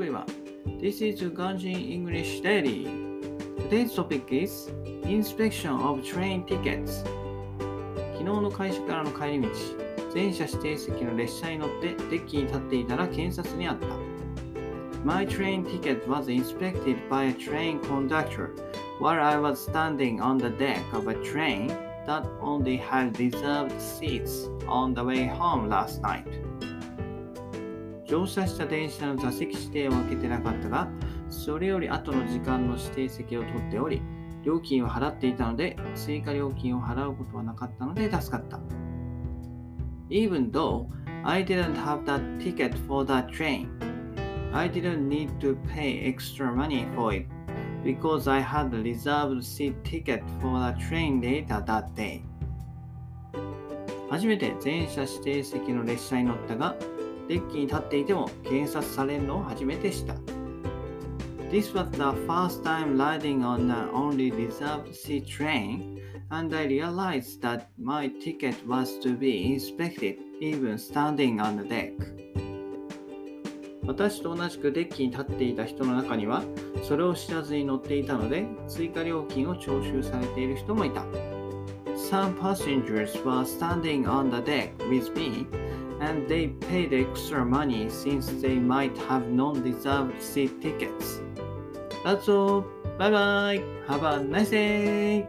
This is Ganjin English Daily. Today's topic is Inspection of Train Tickets. 昨日の会社からの帰り道、全車指定席の列車に乗ってデッキに立っていたら検察にあった。My train ticket was inspected by a train conductor while I was standing on the deck of a train that only had reserved seats on the way home last night. 乗車した電車の座席指定を開けてなかったが、それより後の時間の指定席を取っており、料金を払っていたので、追加料金を払うことはなかったので助かった。Even though I didn't have that ticket for that train, I didn't need to pay extra money for it because I had a reserved seat ticket for the train later that day. 初めて全車指定席の列車に乗ったが、デッキに立っていても検察されるのを初めてした。This was the first time riding on an only reserved seat train, and I realized that my ticket was to be inspected even standing on the deck. 私と同じくデッキに立っていた人の中には、それを知らずに乗っていたので、追加料金を徴収されている人もいた。Some passengers were standing on the deck with me, and they paid extra money since they might have non-deserved seat tickets. That's all. Bye bye. Have a nice day.